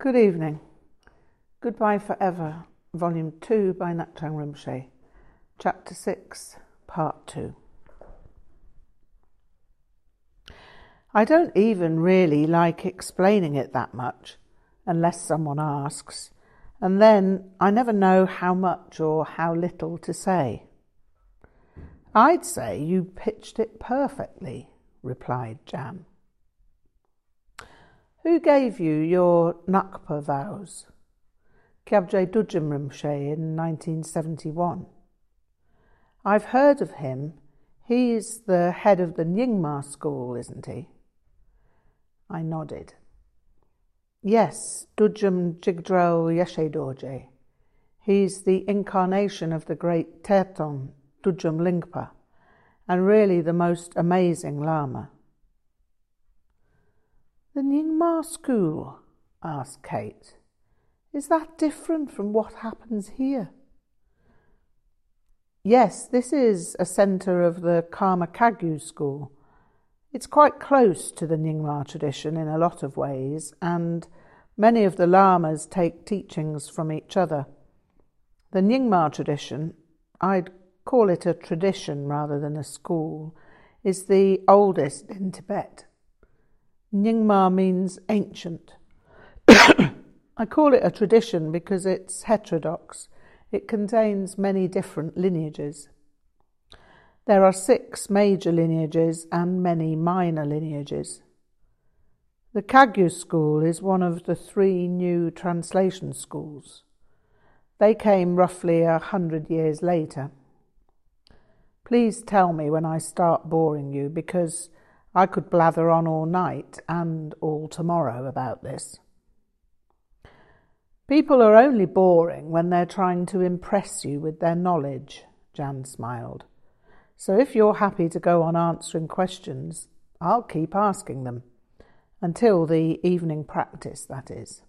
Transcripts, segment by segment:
Good evening. Goodbye Forever, Volume 2 by Ngak'chang Rinpoche, Chapter 6, Part 2. I don't even really like explaining it that much, unless someone asks, and then I never know how much or how little to say. I'd say you pitched it perfectly, replied Jan. Who gave you your Ngakpa vows? Kyabje Dudjom Rinpoche in 1971. I've heard of him. He's the head of the Nyingma school, isn't he? I nodded. Yes, Dudjom Jigdrel Yeshe Dorje. He's the incarnation of the great Terton, Dudjom Lingpa, and really the most amazing Lama. The Nyingma school? asked Kate. Is that different from what happens here? Yes, this is a centre of the Karma Kagyu school. It's quite close to the Nyingma tradition in a lot of ways, and many of the lamas take teachings from each other. The Nyingma tradition, I'd call it a tradition rather than a school, is the oldest in Tibet. Nyingma means ancient. I call it a tradition because it's heterodox. It contains many different lineages. There are six major lineages and many minor lineages. The Kagyu school is one of the three new translation schools. They came roughly a hundred years later. Please tell me when I start boring you because I could blather on all night and all tomorrow about this. People are only boring when they're trying to impress you with their knowledge, Jan smiled. So if you're happy to go on answering questions, I'll keep asking them. Until the evening practice, that is.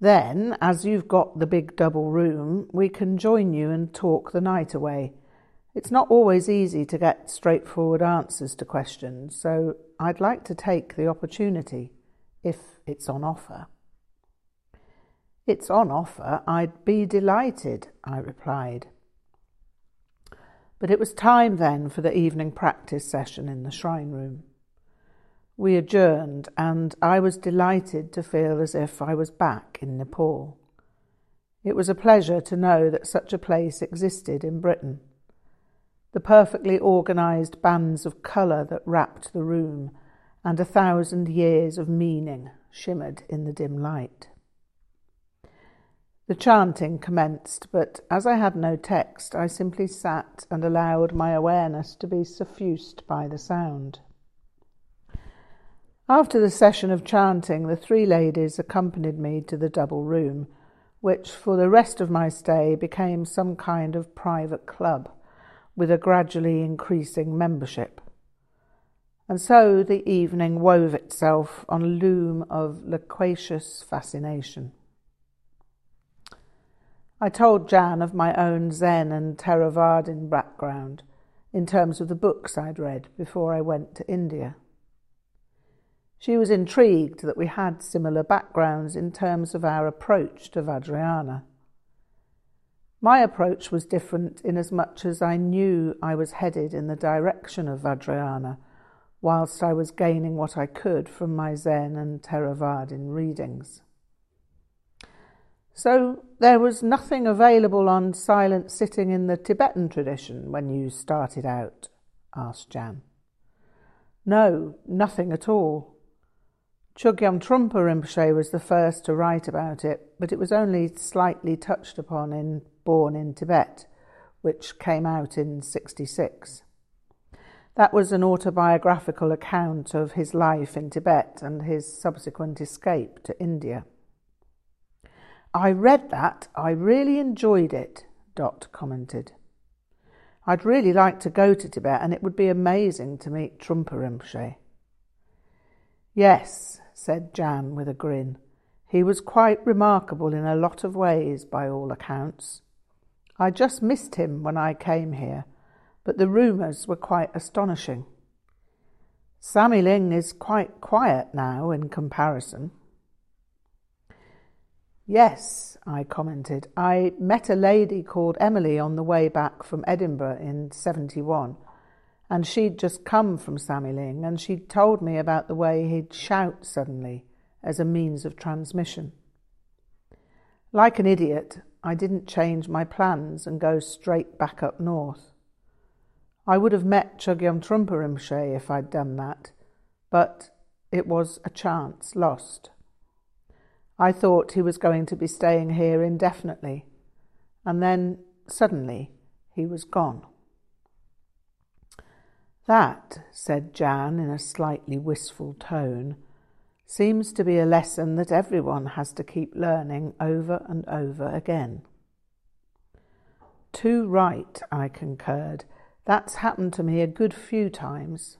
Then, as you've got the big double room, we can join you and talk the night away it's not always easy to get straightforward answers to questions, so I'd like to take the opportunity if it's on offer. It's on offer, I'd be delighted, I replied. But it was time then for the evening practice session in the shrine room. We adjourned, and I was delighted to feel as if I was back in Nepal. It was a pleasure to know that such a place existed in Britain the perfectly organised bands of colour that wrapped the room, and a thousand years of meaning shimmered in the dim light. The chanting commenced, but as I had no text, I simply sat and allowed my awareness to be suffused by the sound. After the session of chanting, the three ladies accompanied me to the double room, which for the rest of my stay became some kind of private club with a gradually increasing membership. And so the evening wove itself on a loom of loquacious fascination. I told Jan of my own Zen and Theravadin background in terms of the books I'd read before I went to India. She was intrigued that we had similar backgrounds in terms of our approach to Vajrayana. My approach was different in as much as I knew I was headed in the direction of Vajrayana, whilst I was gaining what I could from my Zen and Theravadin readings. So there was nothing available on silent sitting in the Tibetan tradition when you started out? asked Jan. No, nothing at all. Chogyam Trungpa Rinpoche was the first to write about it, but it was only slightly touched upon in Born in Tibet, which came out in 66. That was an autobiographical account of his life in Tibet and his subsequent escape to India. I read that. I really enjoyed it, Dot commented. I'd really like to go to Tibet and it would be amazing to meet Trungpa Rinpoche. Yes, said Jan with a grin. He was quite remarkable in a lot of ways, by all accounts. I just missed him when I came here, but the rumours were quite astonishing. Samye Ling is quite quiet now in comparison. Yes, I commented. I met a lady called Emily on the way back from Edinburgh in 71, and she'd just come from Samye Ling, and she'd told me about the way he'd shout suddenly as a means of transmission. Like an idiot, I didn't change my plans and go straight back up north. I would have met Chogyam Trungpa if I'd done that, but it was a chance lost. I thought he was going to be staying here indefinitely, and then suddenly he was gone. That, said Jan in a slightly wistful tone, seems to be a lesson that everyone has to keep learning over and over again. Too right, I concurred. That's happened to me a good few times.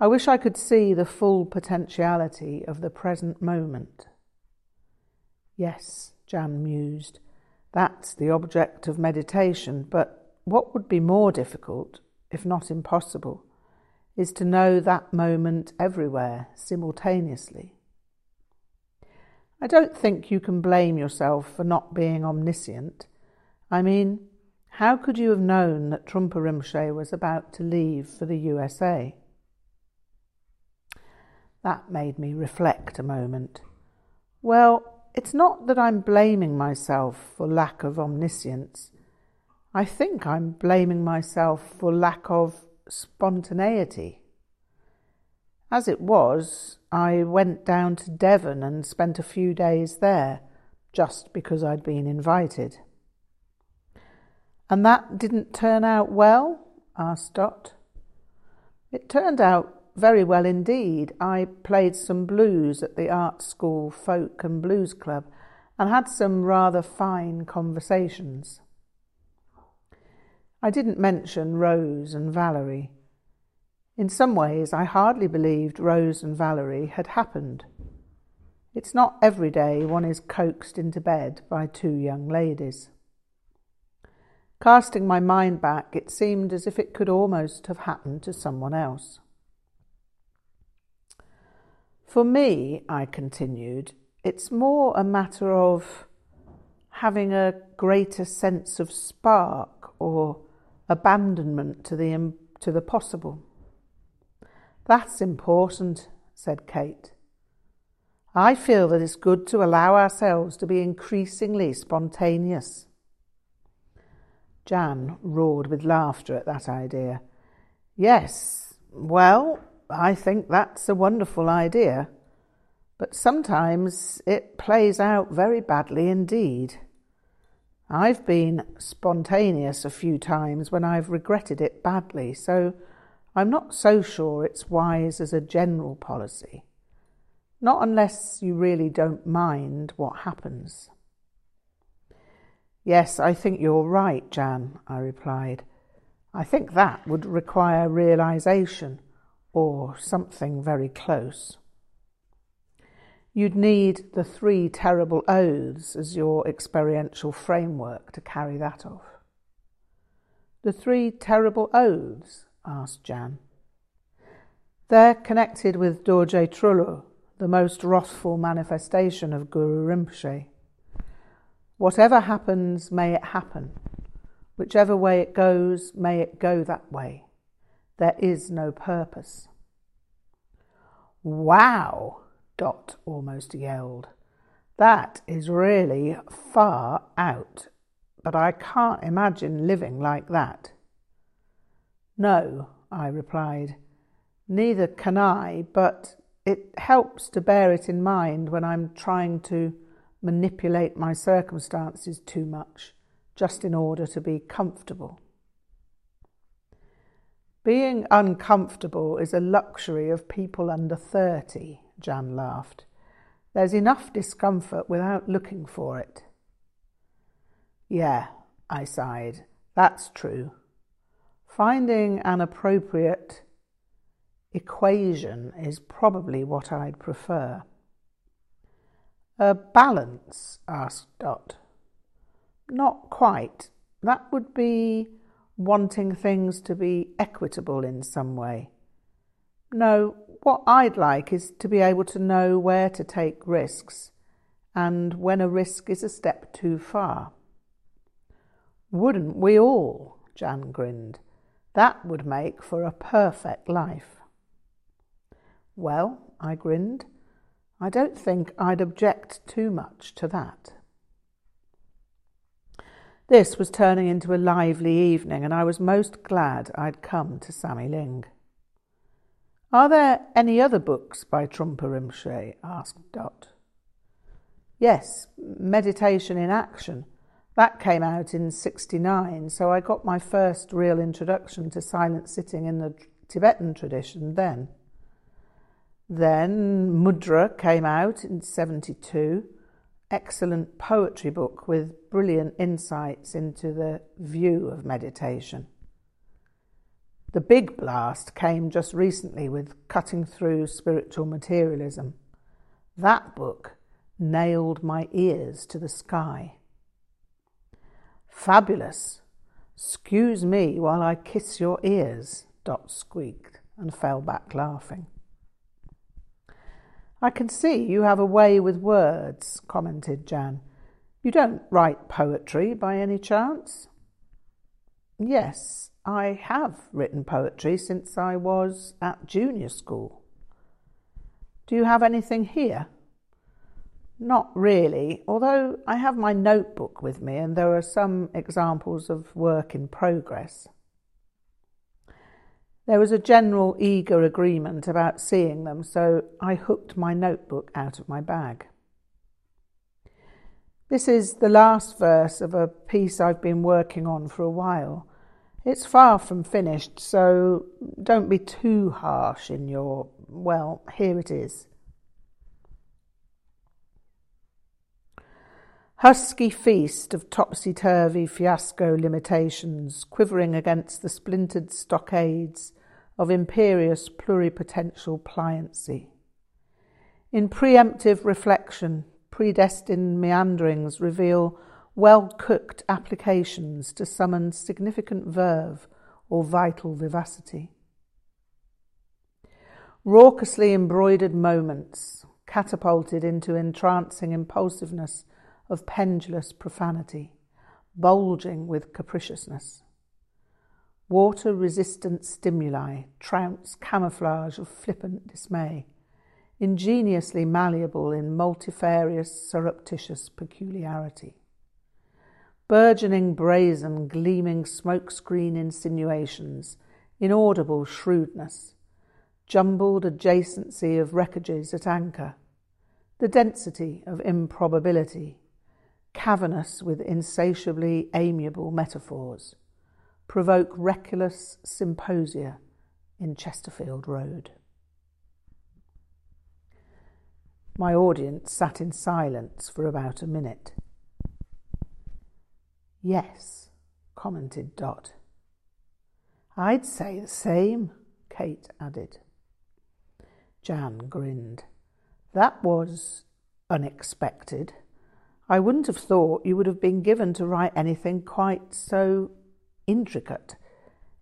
I wish I could see the full potentiality of the present moment. Yes, Jan mused, that's the object of meditation, but what would be more difficult, if not impossible, is to know that moment everywhere simultaneously. I don't think you can blame yourself for not being omniscient. I mean, how could you have known that Rinpoche was about to leave for the USA? That made me reflect a moment. Well, it's not that I'm blaming myself for lack of omniscience. I think I'm blaming myself for lack of spontaneity. As it was, I went down to Devon and spent a few days there just because I'd been invited. And that didn't turn out well? asked Dot. It turned out very well indeed. I played some blues at the art school folk and blues club and had some rather fine conversations. I didn't mention Rose and Valerie. In some ways, I hardly believed Rose and Valerie had happened. It's not every day one is coaxed into bed by two young ladies. Casting my mind back, it seemed as if it could almost have happened to someone else. For me, I continued, it's more a matter of having a greater sense of spark or abandonment to the, to the possible. That's important, said Kate. I feel that it's good to allow ourselves to be increasingly spontaneous. Jan roared with laughter at that idea. Yes, well, I think that's a wonderful idea, but sometimes it plays out very badly indeed. I've been spontaneous a few times when I've regretted it badly, so I'm not so sure it's wise as a general policy. Not unless you really don't mind what happens. Yes, I think you're right, Jan, I replied. I think that would require realization or something very close. You'd need the three terrible oaths as your experiential framework to carry that off. The three terrible oaths? asked Jan. They're connected with Dorje Trollo, the most wrathful manifestation of Guru Rinpoche. Whatever happens, may it happen. Whichever way it goes, may it go that way. There is no purpose. Wow! Dot almost yelled. That is really far out, but I can't imagine living like that. No, I replied. Neither can I, but it helps to bear it in mind when I'm trying to manipulate my circumstances too much, just in order to be comfortable. Being uncomfortable is a luxury of people under 30, Jan laughed. There's enough discomfort without looking for it. Yeah, I sighed. That's true. Finding an appropriate equation is probably what I'd prefer. A balance? asked Dot. Not quite. That would be wanting things to be equitable in some way. No, what I'd like is to be able to know where to take risks and when a risk is a step too far. Wouldn't we all? Jan grinned. That would make for a perfect life. Well, I grinned, I don't think I'd object too much to that. This was turning into a lively evening, and I was most glad I'd come to Samye Ling. Are there any other books by Rinpoche? asked Dot. Yes, Meditation in Action. That came out in 69, so I got my first real introduction to silent sitting in the Tibetan tradition then. Then Mudra came out in 72, excellent poetry book with brilliant insights into the view of meditation. The big blast came just recently with Cutting Through Spiritual Materialism. That book nailed my ears to the sky. Fabulous! Excuse me while I kiss your ears, Dot squeaked and fell back laughing. I can see you have a way with words, commented Jan. You don't write poetry by any chance? Yes, I have written poetry since I was at junior school. Do you have anything here? Not really, although I have my notebook with me and there are some examples of work in progress. There was a general eager agreement about seeing them, so I hooked my notebook out of my bag. This is the last verse of a piece I've been working on for a while. It's far from finished, so don't be too harsh in your. Well, here it is. Husky feast of topsy turvy fiasco limitations, quivering against the splintered stockades of imperious pluripotential pliancy. In preemptive reflection, predestined meanderings reveal well cooked applications to summon significant verve or vital vivacity. Raucously embroidered moments catapulted into entrancing impulsiveness of pendulous profanity, bulging with capriciousness. Water resistant stimuli trounce camouflage of flippant dismay, ingeniously malleable in multifarious surreptitious peculiarity. Burgeoning brazen, gleaming smokescreen insinuations, inaudible shrewdness, jumbled adjacency of wreckages at anchor, the density of improbability, cavernous with insatiably amiable metaphors provoke reckless symposia in Chesterfield Road. My audience sat in silence for about a minute. Yes, commented Dot. I'd say the same, Kate added. Jan grinned. That was unexpected. I wouldn't have thought you would have been given to write anything quite so intricate.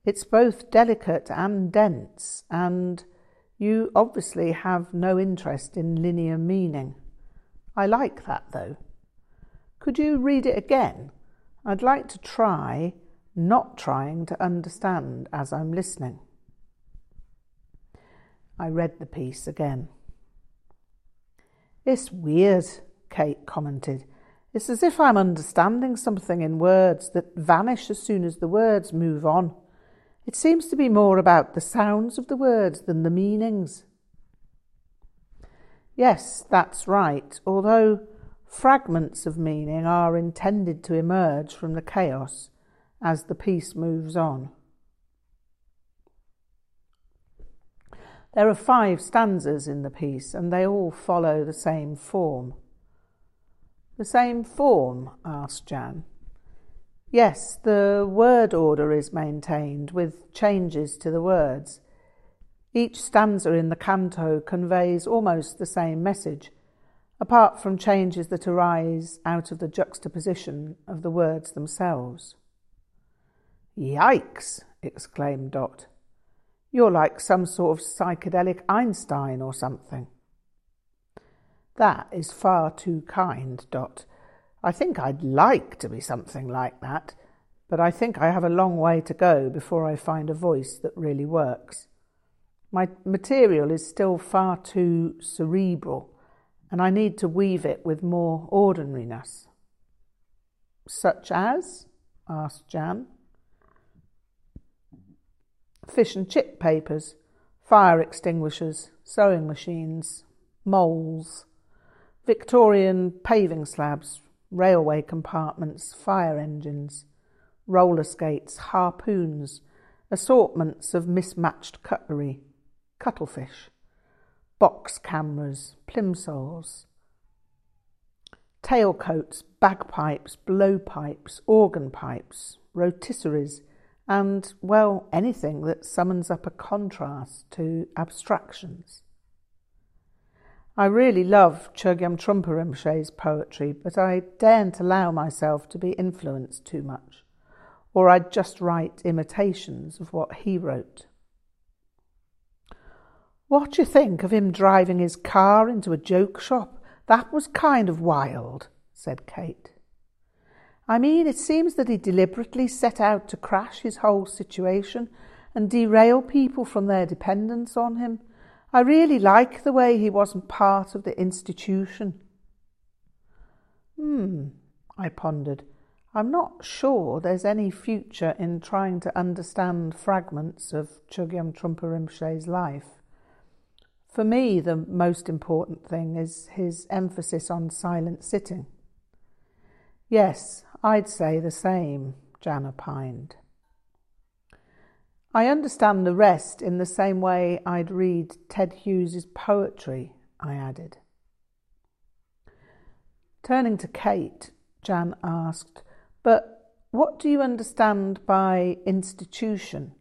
It's both delicate and dense, and you obviously have no interest in linear meaning. I like that though. Could you read it again? I'd like to try not trying to understand as I'm listening. I read the piece again. It's weird, Kate commented. It's as if I'm understanding something in words that vanish as soon as the words move on. It seems to be more about the sounds of the words than the meanings. Yes, that's right, although fragments of meaning are intended to emerge from the chaos as the piece moves on. There are five stanzas in the piece, and they all follow the same form. The same form? asked Jan. Yes, the word order is maintained with changes to the words. Each stanza in the canto conveys almost the same message, apart from changes that arise out of the juxtaposition of the words themselves. Yikes! exclaimed Dot. You're like some sort of psychedelic Einstein or something. That is far too kind, Dot. I think I'd like to be something like that, but I think I have a long way to go before I find a voice that really works. My material is still far too cerebral, and I need to weave it with more ordinariness. Such as? asked Jan. Fish and chip papers, fire extinguishers, sewing machines, moles, Victorian paving slabs, railway compartments, fire engines, roller skates, harpoons, assortments of mismatched cutlery, cuttlefish, box cameras, plimsolls, tailcoats, bagpipes, blowpipes, organ pipes, rotisseries, and, well, anything that summons up a contrast to abstractions. I really love Chogyam Trungpa Rinpoche's poetry, but I daren't allow myself to be influenced too much, or I'd just write imitations of what he wrote. What do you think of him driving his car into a joke shop? That was kind of wild, said Kate. I mean, it seems that he deliberately set out to crash his whole situation and derail people from their dependence on him I really like the way he wasn't part of the institution. Hmm, I pondered. I'm not sure there's any future in trying to understand fragments of Chogyam Trungpa Rinpoche's life. For me, the most important thing is his emphasis on silent sitting. Yes, I'd say the same, Jan opined. I understand the rest in the same way I'd read Ted Hughes's poetry, I added. Turning to Kate, Jan asked, But what do you understand by institution?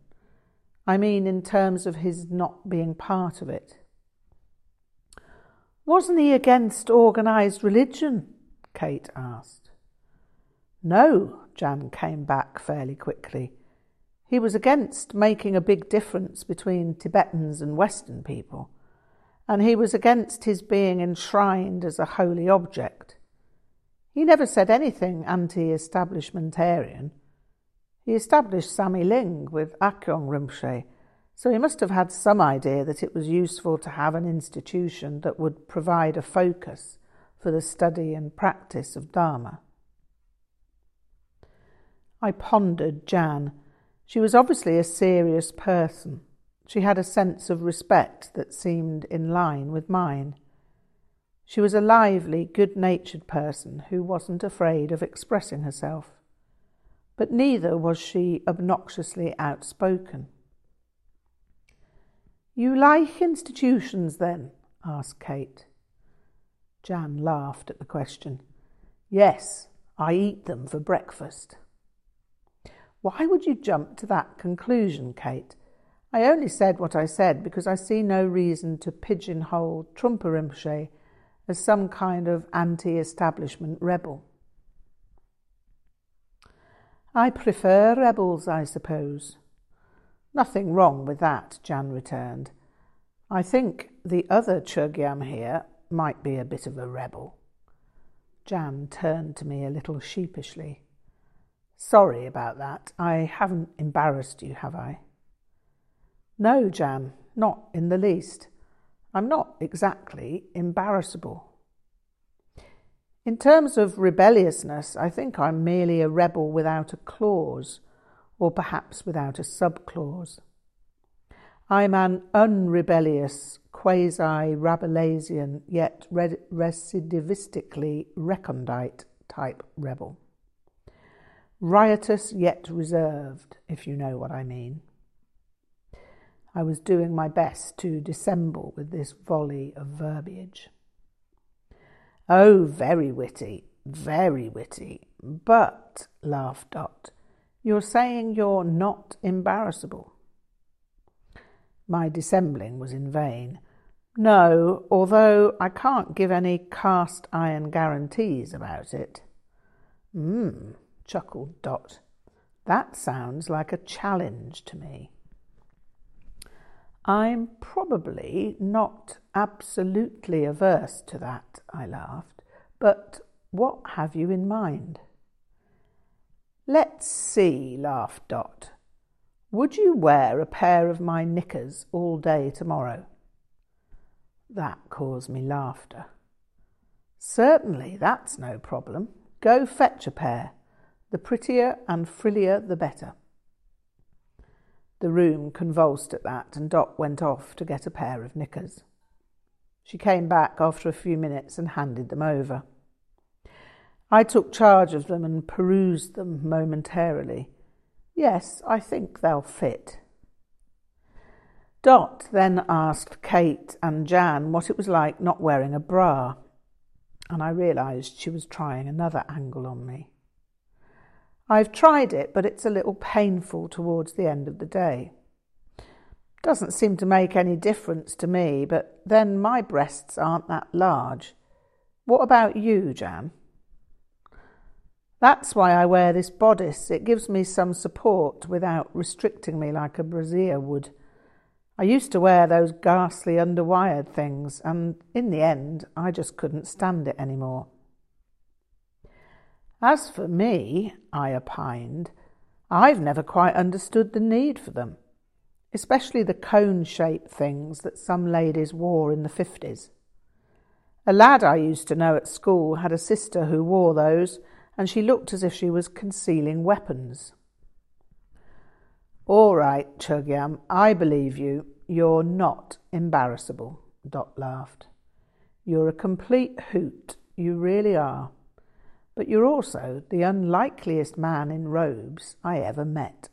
I mean, in terms of his not being part of it. Wasn't he against organised religion? Kate asked. No, Jan came back fairly quickly. He was against making a big difference between Tibetans and Western people, and he was against his being enshrined as a holy object. He never said anything anti establishmentarian. He established Samye Ling with Akong Rinpoche, so he must have had some idea that it was useful to have an institution that would provide a focus for the study and practice of Dharma. I pondered Jan she was obviously a serious person. She had a sense of respect that seemed in line with mine. She was a lively, good natured person who wasn't afraid of expressing herself. But neither was she obnoxiously outspoken. You like institutions, then? asked Kate. Jan laughed at the question. Yes, I eat them for breakfast. Why would you jump to that conclusion, Kate? I only said what I said because I see no reason to pigeonhole Trungpa as some kind of anti establishment rebel. I prefer rebels, I suppose. Nothing wrong with that, Jan returned. I think the other Chogyam here might be a bit of a rebel. Jan turned to me a little sheepishly. Sorry about that. I haven't embarrassed you, have I? No, Jan, not in the least. I'm not exactly embarrassable. In terms of rebelliousness, I think I'm merely a rebel without a clause, or perhaps without a subclause. I'm an unrebellious, quasi Rabelaisian, yet recidivistically recondite type rebel riotous yet reserved, if you know what I mean. I was doing my best to dissemble with this volley of verbiage. Oh, very witty, very witty. But, laughed Dot, you're saying you're not embarrassable. My dissembling was in vain. No, although I can't give any cast iron guarantees about it. Hmm, chuckled Dot. That sounds like a challenge to me. I'm probably not absolutely averse to that, I laughed. But what have you in mind? Let's see, laughed Dot. Would you wear a pair of my knickers all day tomorrow? That caused me laughter. Certainly, that's no problem. Go fetch a pair. The prettier and frillier the better. The room convulsed at that, and Dot went off to get a pair of knickers. She came back after a few minutes and handed them over. I took charge of them and perused them momentarily. Yes, I think they'll fit. Dot then asked Kate and Jan what it was like not wearing a bra, and I realised she was trying another angle on me. I've tried it, but it's a little painful towards the end of the day. Doesn't seem to make any difference to me, but then my breasts aren't that large. What about you, Jan? That's why I wear this bodice. It gives me some support without restricting me like a brassiere would. I used to wear those ghastly underwired things, and in the end, I just couldn't stand it anymore. As for me, I opined, I've never quite understood the need for them, especially the cone shaped things that some ladies wore in the 50s. A lad I used to know at school had a sister who wore those, and she looked as if she was concealing weapons. All right, Chogyam, I believe you. You're not embarrassable, Dot laughed. You're a complete hoot, you really are but you're also the unlikeliest man in robes I ever met.